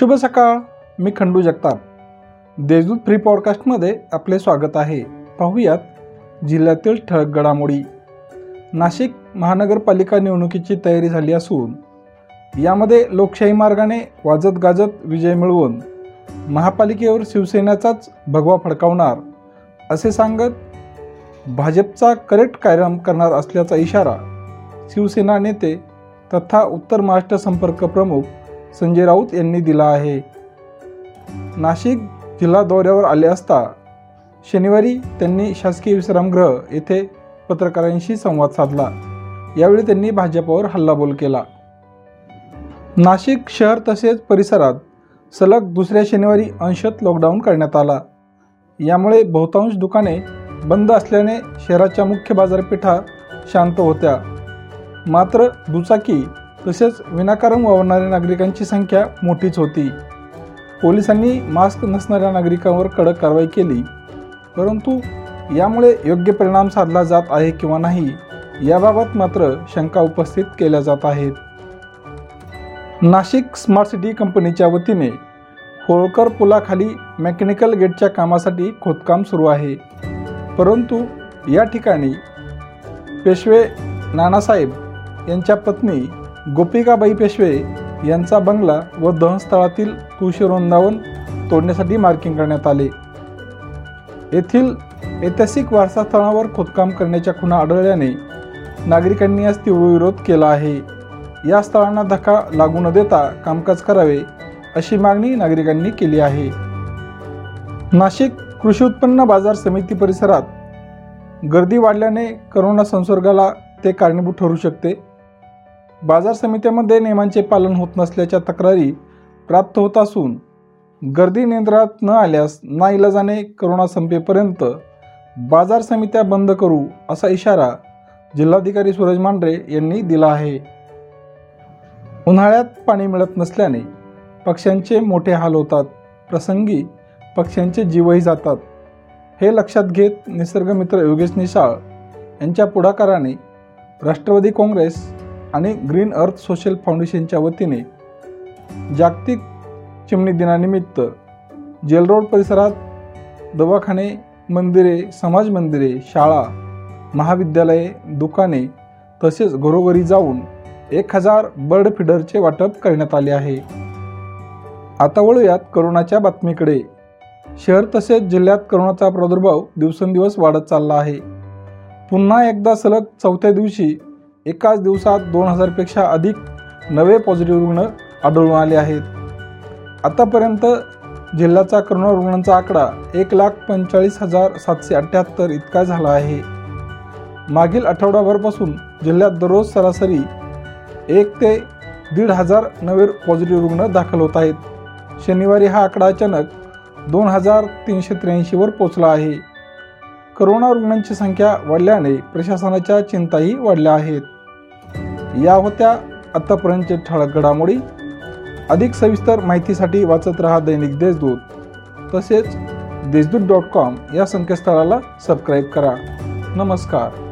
शुभ सकाळ. मी खंडू जगताप. देशदूत फ्री पॉडकास्टमध्ये आपले स्वागत आहे. पाहूयात जिल्ह्यातील ठळक घडामोडी. नाशिक महानगरपालिका निवडणुकीची तयारी झाली असून यामध्ये लोकशाही मार्गाने वाजत गाजत विजय मिळवून महापालिकेवर शिवसेनेचाच भगवा फडकावणार असे सांगत भाजपचा करेक्ट कायम करणार असल्याचा इशारा शिवसेना नेते तथा उत्तर महाराष्ट्र संपर्क प्रमुख संजय राऊत यांनी दिला आहे. नाशिक जिल्हा दौऱ्यावर आले असता शनिवारी त्यांनी शासकीय विश्रामगृह येथे पत्रकारांशी संवाद साधला. यावेळी त्यांनी भाजपावर हल्लाबोल केला. नाशिक शहर तसेच परिसरात सलग दुसऱ्या शनिवारी अंशत लॉकडाऊन करण्यात आला. यामुळे बहुतांश दुकाने बंद असल्याने शहराच्या मुख्य बाजारपेठा शांत होत्या. मात्र दुचाकी तसेच विनाकारण वावरणाऱ्या नागरिकांची संख्या मोठीच होती. पोलिसांनी मास्क नसणाऱ्या नागरिकांवर कडक कारवाई केली. परंतु यामुळे योग्य परिणाम साधला जात आहे किंवा नाही याबाबत मात्र शंका उपस्थित केल्या जात आहेत. नाशिक स्मार्ट सिटी कंपनीच्या वतीने होळकर पुलाखाली मेकॅनिकल गेटच्या कामासाठी खोदकाम सुरू आहे. परंतु या ठिकाणी पेशवे नानासाहेब यांच्या पत्नी गोपिकाबाई पेशवे यांचा बंगला व दहनस्थळातील तुळशी वृंदावन तोडण्यासाठी मार्किंग करण्यात आले. येथील ऐतिहासिक वारसास्थळावर खोदकाम करण्याच्या खुणा आढळल्याने नागरिकांनी आज तीव्र विरोध केला आहे. या स्थळांना धक्का लागू न देता कामकाज करावे अशी मागणी नागरिकांनी केली आहे. नाशिक कृषी उत्पन्न बाजार समिती परिसरात गर्दी वाढल्याने करोना संसर्गाला ते कारणीभूत ठरू शकते. बाजार समित्यामध्ये नियमांचे पालन होत नसल्याच्या तक्रारी प्राप्त होत असून गर्दी नियंत्रणात न आल्यास नाईलाजाने करोना संपेपर्यंत बाजार समित्या बंद करू असा इशारा जिल्हाधिकारी सूरज मांढरे यांनी दिला आहे. उन्हाळ्यात पाणी मिळत नसल्याने पक्ष्यांचे मोठे हाल होतात. प्रसंगी पक्ष्यांचे जीवही जातात. हे लक्षात घेत निसर्गमित्र योगेश निशाळ यांच्या पुढाकाराने राष्ट्रवादी काँग्रेस आणि ग्रीन अर्थ सोशल फाउंडेशनच्या वतीने जागतिक चिमणी दिनानिमित्त जेल रोड परिसरात दवाखाने मंदिरे समाज मंदिरे शाळा महाविद्यालये दुकाने तसेच घरोघरी जाऊन एक हजार बर्ड फिडरचे वाटप करण्यात आले आहे. आता वळूयात करोनाच्या बातमीकडे. शहर तसेच जिल्ह्यात करोनाचा प्रादुर्भाव दिवसेंदिवस वाढत चालला आहे. पुन्हा एकदा सलग चौथ्या दिवशी एकाच दिवसात दोन हजारपेक्षा अधिक नवे पॉझिटिव्ह रुग्ण आढळून आले आहेत. आतापर्यंत जिल्ह्याचा करोना रुग्णांचा आकडा एक लाख पंचेचाळीस हजार सातशे अठ्ठ्याहत्तर इतका झाला आहे. मागील आठवडाभरपासून जिल्ह्यात दररोज सरासरी एक ते दीड हजार नवे पॉझिटिव्ह रुग्ण दाखल होत आहेत. शनिवारी हा आकडा अचानक दोन हजार तीनशे त्र्याऐंशीवर पोचला आहे. करोना रुग्णांची संख्या वाढल्याने प्रशासनाच्या चिंताही वाढल्या आहेत. या होत्या आतापर्यंतचे ठळक घडामोडी. अधिक सविस्तर माहितीसाठी वाचत रहा दैनिक देशदूत. तसेच देशदूत डॉट कॉम या संकेतस्थळाला सबस्क्राईब करा. नमस्कार.